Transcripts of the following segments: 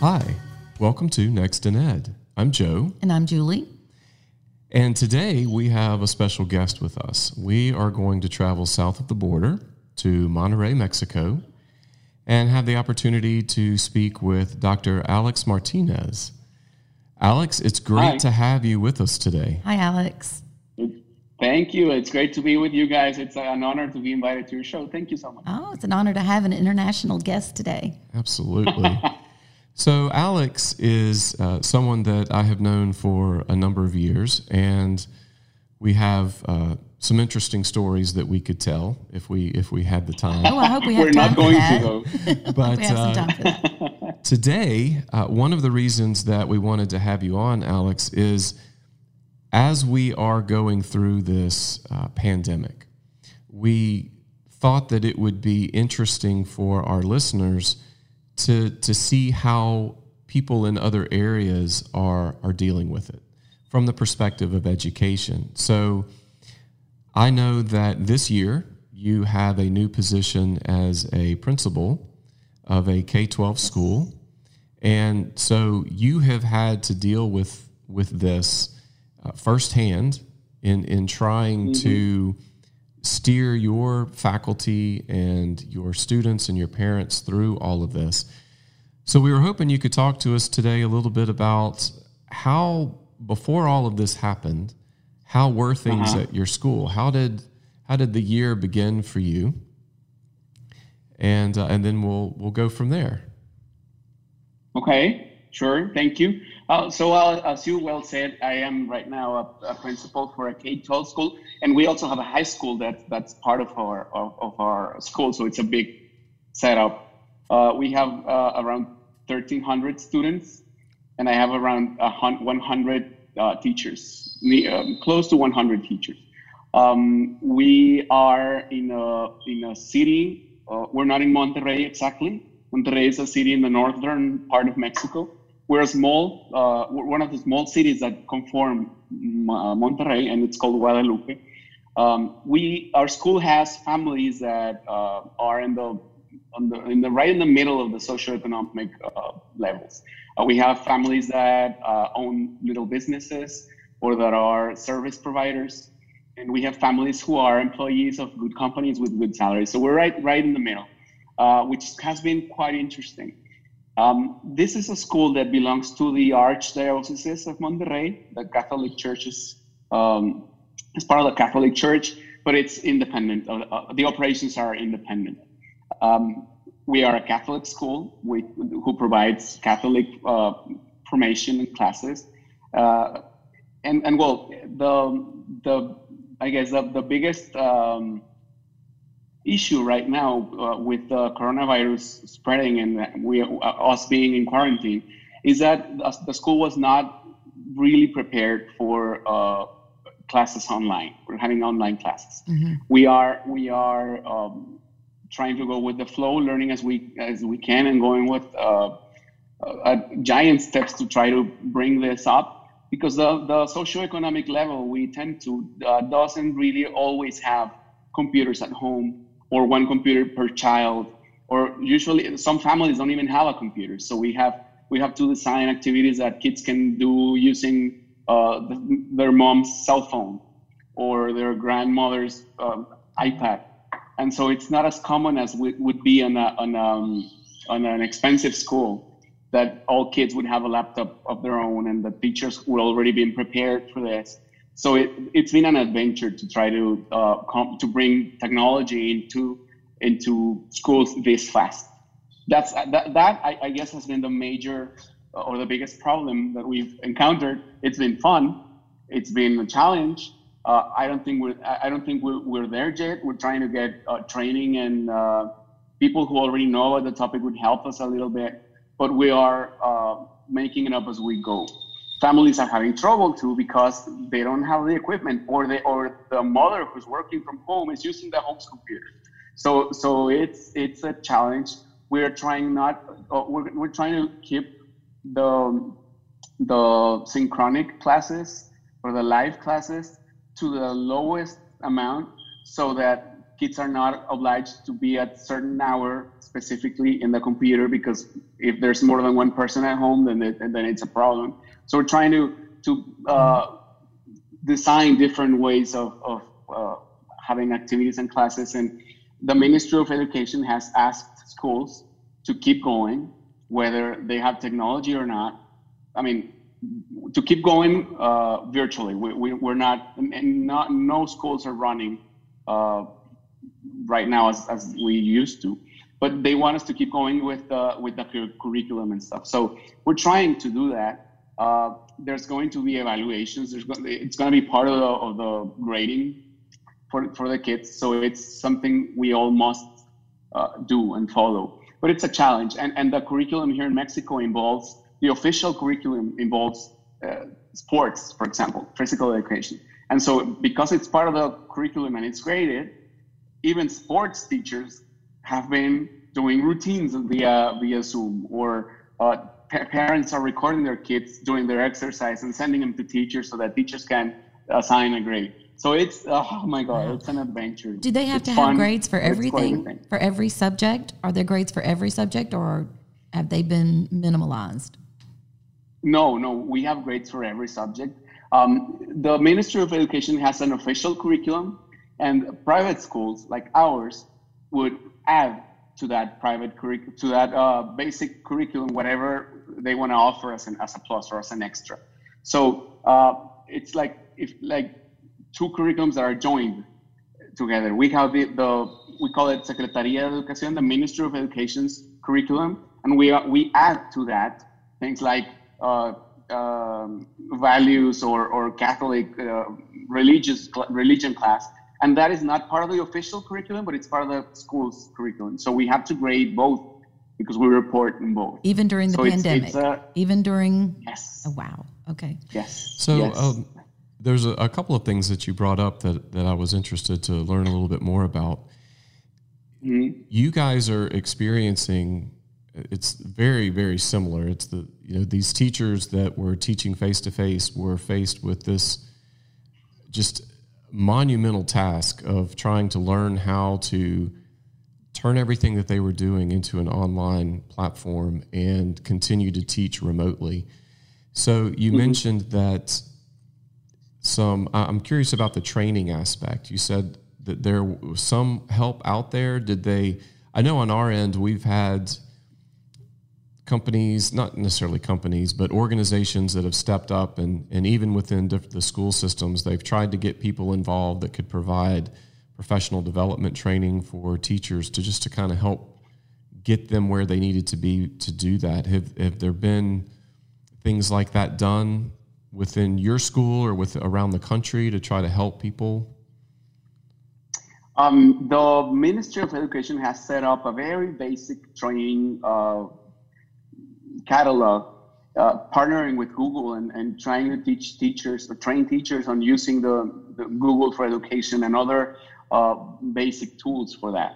Hi, welcome to Next in Ed. I'm Joe, And I'm Julie. and today we have a special guest with us. We are going to travel south of the border to Monterrey, Mexico, and have the opportunity to speak with Dr. Alex Martinez. Alex, it's great Hi. to have you with us today. Hi, Alex. Thank you. It's great to be with you guys. It's an honor to be invited to your show. Thank you so much. Oh, it's an honor to have an international guest today. Absolutely. so, Alex is uh, someone that I have known for a number of years, and we have uh, some interesting stories that we could tell if we if we had the time. Oh, I hope we have We're time not going for that. to though. But we have some uh, for that. today, uh, one of the reasons that we wanted to have you on, Alex, is as we are going through this uh, pandemic, we thought that it would be interesting for our listeners to to see how people in other areas are are dealing with it from the perspective of education. So I know that this year you have a new position as a principal of a K 12 school. And so you have had to deal with, with this uh, firsthand in, in trying to steer your faculty and your students and your parents through all of this. So we were hoping you could talk to us today a little bit about how, before all of this happened, how were things at your school? How did how did the year begin for you? And uh, and then we'll we'll go from there. Okay, sure. Thank you. Uh, so, uh, as you well said, I am right now a, a principal for a K-12 school, and we also have a high school that that's part of our of, of our school. So it's a big setup. Uh, we have uh, around 1,300 students, and I have around 100 uh, teachers, um, close to 100 teachers. Um, we are in a in a city. Uh, we're not in Monterrey exactly. Monterrey is a city in the northern part of Mexico. We're a small, uh, we're one of the small cities that conform uh, Monterrey, and it's called Guadalupe. Um, we our school has families that uh, are in the the in the right in the middle of the socioeconomic uh, levels. Uh, we have families that uh, own little businesses or that are service providers, and we have families who are employees of good companies with good salaries. So we're right right in the middle, which has been quite interesting. Um, this is a school that belongs to the Archdiocese of Monterrey. The Catholic Church is, um, part of the Catholic Church, but it's independent. Uh, uh, the operations are independent. Um, we are a Catholic school we, who provides Catholic uh, formation and classes. Uh, and, and well, the, the, I guess the, the biggest um, issue right now uh, with the coronavirus spreading and we uh, us being in quarantine is that the- school was not really prepared for uh, classes online. We're having online classes. We are we are um, trying to go with the flow, learning as we as we can, and going with uh, uh, giant steps to try to bring this up because the the socioeconomic level we tend to uh, doesn't really always have computers at home or one computer per child or usually some families don't even have a computer. So we have we have to design activities that kids can do using uh, the, their mom's cell phone or their grandmother's um, ipad. And so it's not as common as would, would be on, a, on, um, on an expensive school that all kids would have a laptop of their own and the teachers would already been prepared for this so it, it's been an adventure to try to uh, com- to bring technology into into schools this fast that's that, that I, I guess has been the major uh, or the biggest problem that we've encountered it's been fun it's been a challenge uh, I don't think we're I I don't think we're, we're there yet. We're trying to get uh, training and uh, people who already know about the topic would help us a little bit, but we are uh, making it up as we go. Families are having trouble too because they don't have the equipment, or they or the mother who's working from home is using the home's computer. So so it's it's a challenge. We're trying not uh, we're, we're trying to keep the the synchronic classes or the live classes to the lowest amount so that kids are not obliged to be at certain hour specifically in the computer because if there's more than one person at home, then it, then it's a problem. So we're trying to to uh, design different ways of, of uh, having activities and classes. And the Ministry of Education has asked schools to keep going, whether they have technology or not. I mean, to keep going uh, virtually. We, we, we're not, and not, no schools are running uh, right now as, as we used to, but they want us to keep going with the, with the curriculum and stuff. So we're trying to do that. Uh, there's going to be evaluations. There's going, it's going to be part of the, of the grading for, for the kids. So it's something we all must uh, do and follow. But it's a challenge. And, and the curriculum here in Mexico involves, the official curriculum involves uh, sports, for example, physical education. And so because it's part of the curriculum and it's graded, even sports teachers have been doing routines via, via Zoom or uh, parents are recording their kids doing their exercise and sending them to teachers so that teachers can assign a grade. So it's oh my god, it's an adventure. Do they have it's to fun. have grades for everything? For every subject? Are there grades for every subject or have they been minimalized? No, no, we have grades for every subject. Um, the Ministry of Education has an official curriculum, and private schools like ours would add to that private curriculum, to that uh, basic curriculum, whatever they want to offer as an as a plus or as an extra. So uh, it's like if like two curriculums that are joined together. We have the, the we call it Secretaría de Educación, the Ministry of Education's curriculum, and we are, we add to that things like uh, um, values or or Catholic uh, religious cl- religion class, and that is not part of the official curriculum, but it's part of the school's curriculum. So we have to grade both because we report in both. Even during the So pandemic? it's a- Even during, Yes. oh, wow. Okay. Yes. So yes. um, there's a, a couple of things that you brought up that, that I was interested to learn a little bit more about. Mhm. You guys are experiencing it's very very similar. It's the you know these teachers that were teaching face to face were faced with this just monumental task of trying to learn how to turn everything that they were doing into an online platform and continue to teach remotely. So you mm-hmm. mentioned that some. I'm curious about the training aspect. You said that there was some help out there. Did they? I know on our end we've had companies, not necessarily companies, but organizations that have stepped up and, and even within the school systems, they've tried to get people involved that could provide professional development training for teachers to just to kind of help get them where they needed to be to do that. Have, have there been things like that done within your school or with around the country to try to help people? Um, the Ministry of Education has set up a very basic training uh, catalog, uh, partnering with Google and, and trying to teach teachers or train teachers on using the, the Google for Education and other uh, basic tools for that.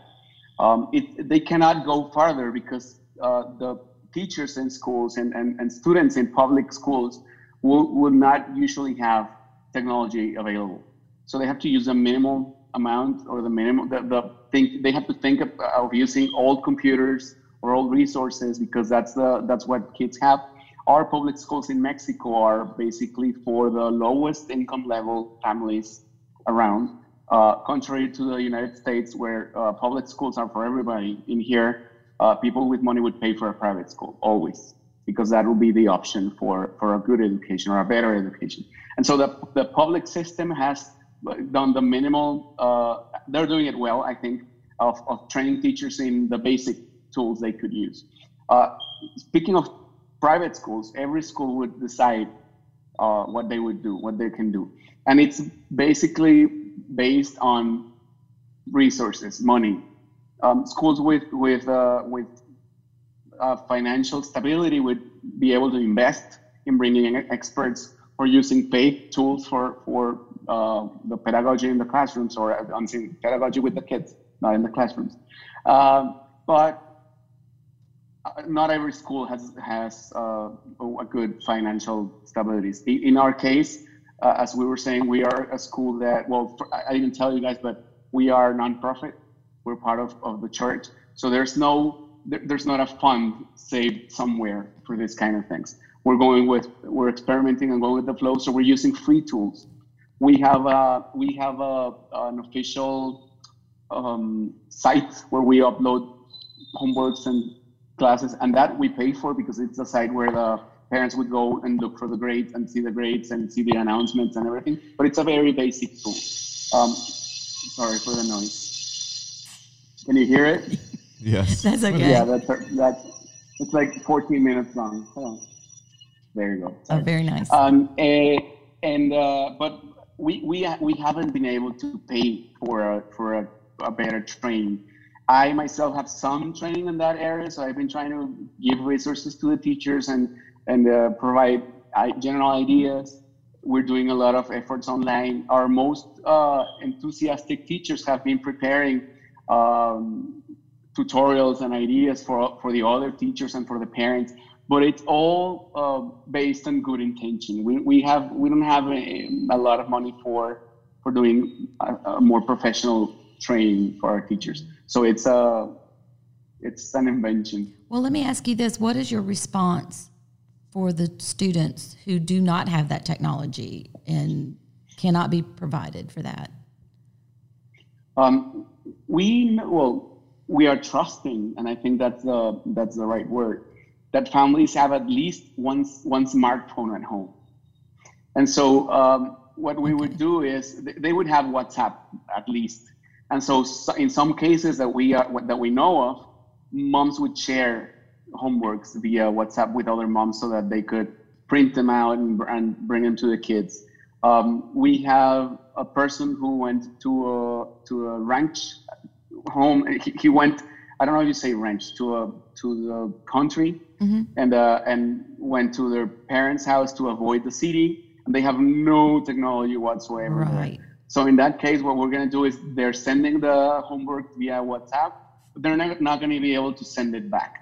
Um, it, they cannot go farther because uh, the teachers in schools and, and, and students in public schools will not usually have technology available. So they have to use a minimal amount or the minimum, the, the they have to think of, of using old computers or old resources because that's the, that's what kids have. Our public schools in Mexico are basically for the lowest income level families around. Uh, contrary to the United States, where uh, public schools are for everybody, in here, uh, people with money would pay for a private school always, because that will be the option for, for a good education or a better education. And so the, the public system has done the minimal, uh, they're doing it well, I think, of, of training teachers in the basic tools they could use. Uh, speaking of private schools, every school would decide uh, what they would do, what they can do. And it's basically based on resources, money. Um, schools with with uh, with uh, financial stability would be able to invest in bringing in experts or using paid tools for for uh, the pedagogy in the classrooms or I'm saying pedagogy with the kids, not in the classrooms. Um, but not every school has has uh, a good financial stability. In our case, uh, as we were saying, we are a school that well, I didn't tell you guys, but we are nonprofit. We're part of, of the church. So there's no there, there's not a fund saved somewhere for this kind of things. We're going with we're experimenting and going with the flow. So we're using free tools. We have a we have a an official um, site where we upload homeworks and classes, and that we pay for because it's a site where the parents would go and look for the grades and see the grades and see the announcements and everything. But it's a very basic tool. Um, sorry for the noise. Can you hear it? Yes. That's okay. Yeah, that's that's it's like 14 minutes long. Oh, there you go. Oh, very nice. Um, eh, and uh, but we we we haven't been able to pay for a for a, a better training. I myself have some training in that area, so I've been trying to give resources to the teachers and and uh, provide uh, general ideas. We're doing a lot of efforts online. Our most uh, enthusiastic teachers have been preparing um, tutorials and ideas for for the other teachers and for the parents but it's all uh, based on good intention we, we have we don't have a, a lot of money for for doing a, a, more professional training for our teachers so it's a it's an invention well let me ask you this what is your response for the students who do not have that technology and cannot be provided for that um, we well we are trusting, and I think that's the that's the right word, that families have at least one one smartphone at home. And so um, what we would do is they would have WhatsApp at least. And so in some cases that we are, that we know of, moms would share homeworks via WhatsApp with other moms so that they could print them out and, and bring them to the kids. Um, we have a person who went to a to a ranch home. He, he, went. I don't know if you say ranch to a to the country, mm-hmm. and uh, and went to their parents' house to avoid the city. And they have no technology whatsoever. Right. So in that case, what we're going to do is they're sending the homework via WhatsApp, but they're not, not going to be able to send it back.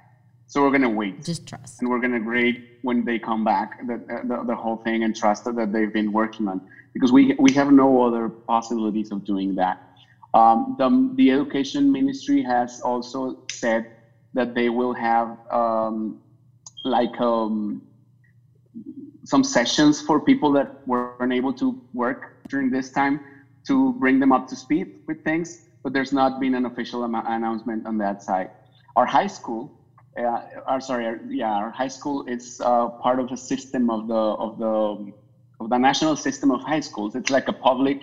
So we're going to wait. Just trust. And we're going to grade when they come back the, the, the whole thing and trust that they've been working on because we we have no other possibilities of doing that. Um, the, the education ministry has also said that they will have um, like um, some sessions for people that were unable to work during this time to bring them up to speed with things, but there's not been an official am- announcement on that side. Our high school, uh, our, sorry, our, yeah, our high school is uh, part of a system of the of the of the national system of high schools. It's like a public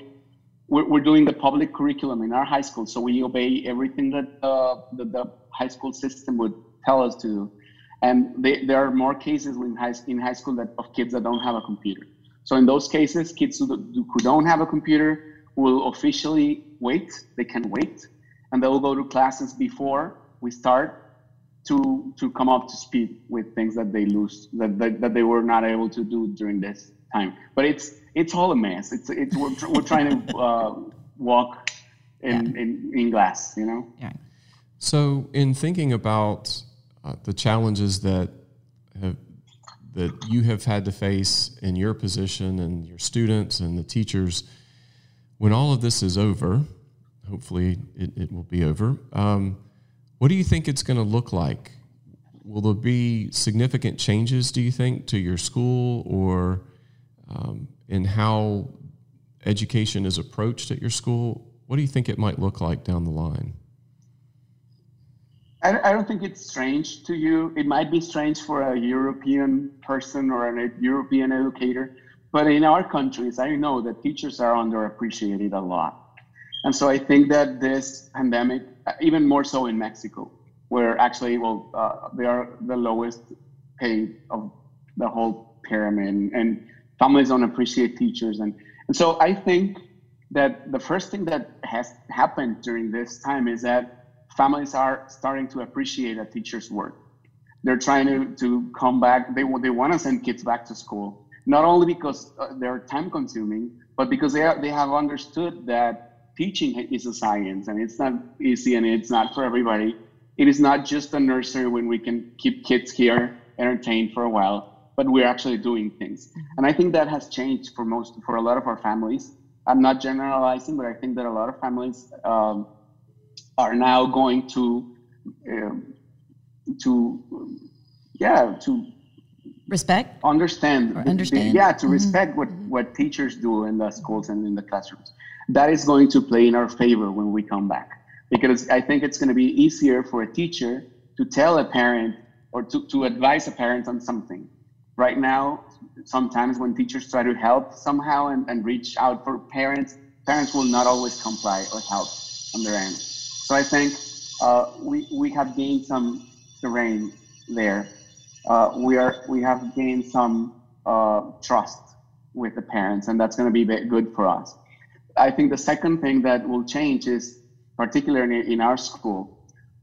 we're, we're doing the public curriculum in our high school, so we obey everything that uh, the, the high school system would tell us to do. And they, there are more cases in high, in high school that, of kids that don't have a computer. So in those cases, kids who, who don't have a computer will officially wait. They can wait, and they'll go to classes before we start to to come up to speed with things that they lose that, that, that they were not able to do during this time. But it's it's all a mess. It's it's we're, we're trying to uh, walk in, yeah. in in glass, you know. Yeah. So, in thinking about uh, the challenges that have that you have had to face in your position and your students and the teachers, when all of this is over, hopefully it, it will be over. Um, what do you think it's going to look like? Will there be significant changes? Do you think to your school or um, in how education is approached at your school, what do you think it might look like down the line? I, don't think it's strange to you. It might be strange for a European person or a European educator, but in our countries, I know that teachers are underappreciated a lot. And so I think that this pandemic, even more so in Mexico, where actually, well, uh, they are the lowest paid of the whole pyramid. And families don't appreciate teachers and and so i think that the first thing that has happened during this time is that families are starting to appreciate a teacher's work they're trying to, to come back they, they want to send kids back to school not only because uh, they're time consuming but because they, are, they have understood that teaching is a science and it's not easy and it's not for everybody it is not just a nursery when we can keep kids here entertained for a while but we're actually doing things. Mm-hmm. And I think that has changed for most, for a lot of our families. I'm not generalizing, but I think that a lot of families um, are now going to um, to yeah to respect? Understand. Understand? Yeah to mm-hmm. respect what what teachers do in the schools and in the classrooms. That is going to play in our favor when we come back. Because i think it's going to be easier for a teacher to tell a parent or to, to advise a parent on something. Right now sometimes when teachers try to help somehow and, and reach out for parents parents will not always comply or help on their end. So i think uh, we, we have gained some terrain there uh, we are we have gained some uh, trust with the parents, and that's going to be good for us. I think the second thing that will change is, particularly in our school,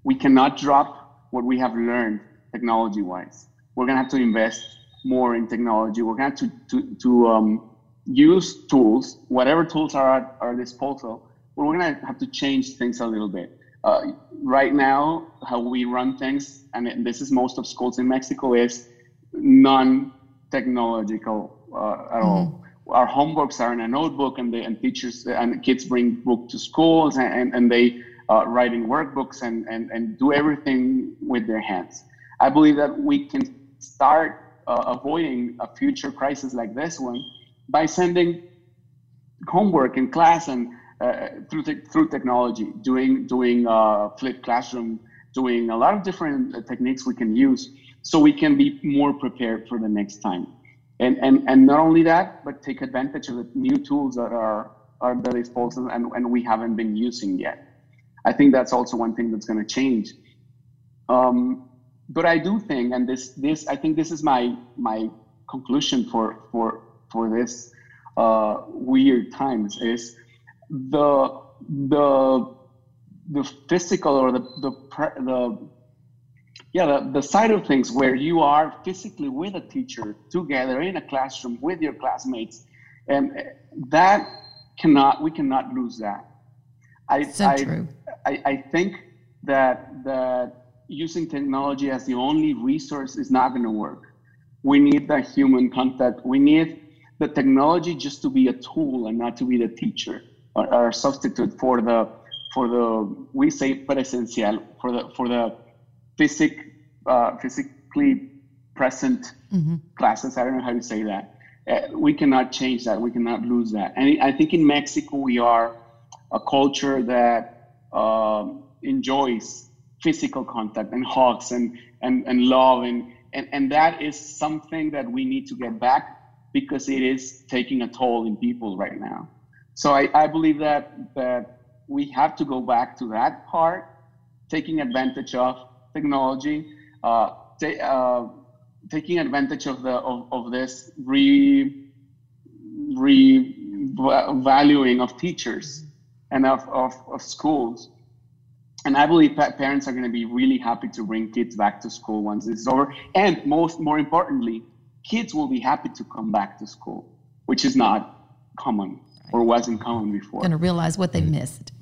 we cannot drop what we have learned technology-wise. We're going to have to invest more in technology. We're going to have to to, to um, use tools, whatever tools are at our disposal. We're going to have to change things a little bit. Uh, right now, how we run things, and this is most of schools in Mexico, is non-technological uh, at mm-hmm. all. Our homeworks are in a notebook, and, the, and teachers and kids bring book to schools, and, and, and they uh, write in workbooks and, and, and do everything with their hands. I believe that we can start uh, avoiding a future crisis like this one by sending homework in class and uh, through te- through technology, doing doing uh, flipped classroom, doing a lot of different uh, techniques we can use, so we can be more prepared for the next time. And and and not only that, but take advantage of the new tools that are are at the disposal and, and we haven't been using yet. I think that's also one thing that's going to change. Um, but I do think, and this this I think this is my my conclusion for for for this uh, weird times is the the the physical or the the the yeah the, the side of things where you are physically with a teacher together in a classroom with your classmates and eh, that cannot we cannot lose that. I so I, true. I i think that that using technology as the only resource is not going to work. We need that human contact. We need the technology just to be a tool and not to be the teacher or, substitute for the for the we say presencial for the for the physic uh, physically present mm-hmm. classes. I don't know how to say that. Uh, we cannot change that. We cannot lose that. And I think in Mexico we are a culture that um, enjoys physical contact and hugs and and and love and, and and that is something that we need to get back because it is taking a toll in people right now. So I, I believe that that we have to go back to that part, taking advantage of technology, uh, ta- uh, taking advantage of the of, of this re revaluing of teachers and of, of, of schools. And I believe parents are going to be really happy to bring kids back to school once this is over. And most more importantly, kids will be happy to come back to school, which is not common or wasn't common before. Going to realize what they mm. missed.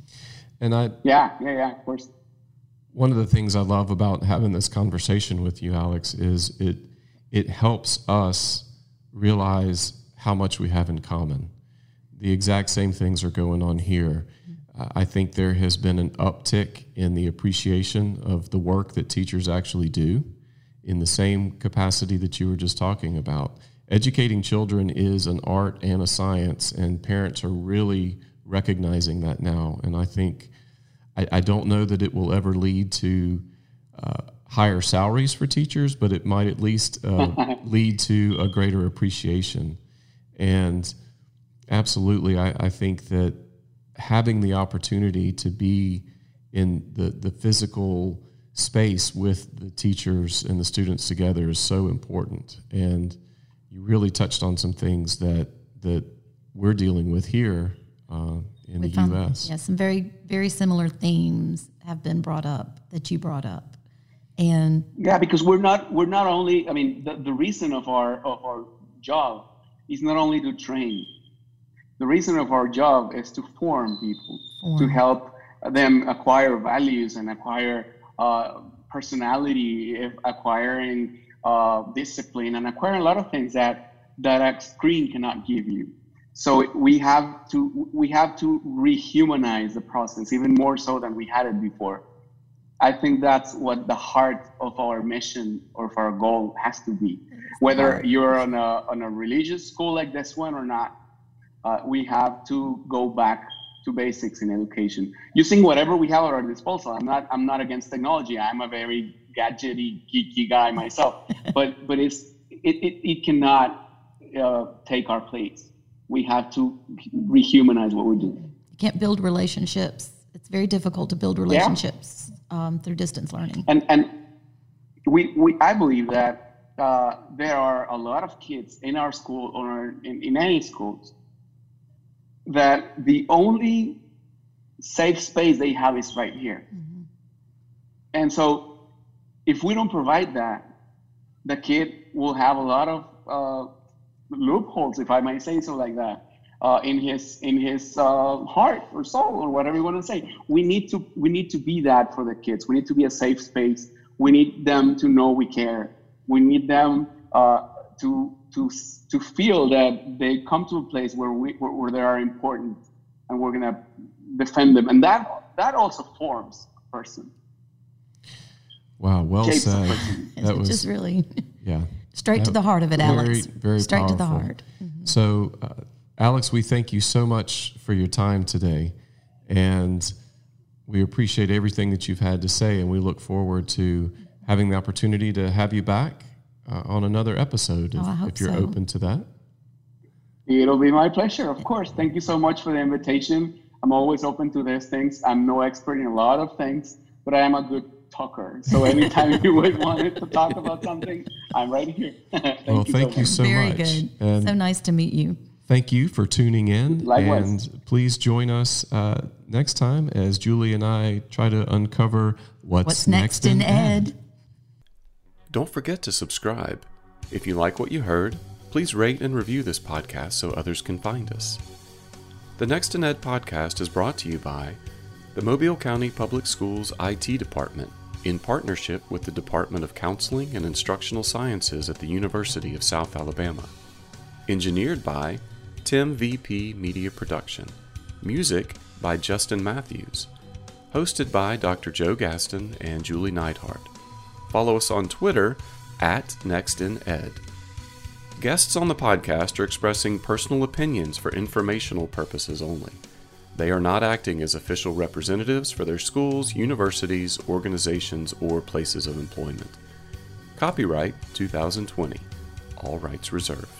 And I yeah yeah yeah of course. One of the things I love about having this conversation with you, Alex, is it it helps us realize how much we have in common. The exact same things are going on here. Uh, I think there has been an uptick in the appreciation of the work that teachers actually do in the same capacity that you were just talking about educating children is an art and a science, and parents are really recognizing that now. And I think I, I don't know that it will ever lead to uh, higher salaries for teachers, but it might at least uh, lead to a greater appreciation. And absolutely, I, I think that having the opportunity to be in the, the physical space with the teachers and the students together is so important. And you really touched on some things that that we're dealing with here uh, in we the found, U.S. Yes, some very very similar themes have been brought up that you brought up, and yeah, because we're not we're not only I mean the, the reason of our of our job is not only to train. The reason of our job is to form people, form. to help them acquire values and acquire uh, personality, acquiring uh, discipline and acquiring a lot of things that that a screen cannot give you. So we have to we have to rehumanize the process even more so than we had it before. I think that's what the heart of our mission or of our goal has to be. Whether you're on a on a religious school like this one or not, uh, we have to go back to basics in education using whatever we have at our disposal. I'm not I'm not against technology. I'm a very gadgety geeky guy myself, but but it's it it, it cannot uh, take our place. We have to rehumanize what we do. You can't build relationships. It's very difficult to build relationships yeah. um, through distance learning. And and we we I believe that uh, there are a lot of kids in our school or in, in any schools that the only safe space they have is right here. Mm-hmm. And so if we don't provide that, the kid will have a lot of uh, loopholes, if I might say so like that, uh, in his in his uh, heart or soul or whatever you want to say. We need to we need to be that for the kids. We need to be a safe space. We need them to know we care. We need them uh, to to to feel that they come to a place where we where, where they are important and we're gonna defend them and that that also forms a person wow well Shapes said that was just really yeah straight to the heart of it Alex. very, alex very straight powerful. to the heart mm-hmm. so uh, alex we thank you so much for your time today and we appreciate everything that you've had to say and we look forward to having the opportunity to have you back uh, on another episode if, oh, if you're so. open to that. It'll be my pleasure, of course. Thank you so much for the invitation. I'm always open to these things. I'm no expert in a lot of things, but I am a good talker. So anytime you would want to talk about something, I'm right here. thank well, you thank so you so Very much. good. And so nice to meet you. Thank you for tuning in. Likewise. And please join us uh, next time as Julie and I try to uncover what's, what's next, next in ed. ed. Don't forget to subscribe. If you like what you heard, please rate and review this podcast so others can find us. The Next in Ed podcast is brought to you by the Mobile County Public Schools IT Department in partnership with the Department of Counseling and Instructional Sciences at the University of South Alabama. Engineered by Tim VP Media Production. Music by Justin Matthews. Hosted by Dr. Joe Gaston and Julie Neidhart. Follow us on Twitter at NextInEd. Guests on the podcast are expressing personal opinions for informational purposes only. They are not acting as official representatives for their schools, universities, organizations, or places of employment. Copyright 2020. All rights reserved.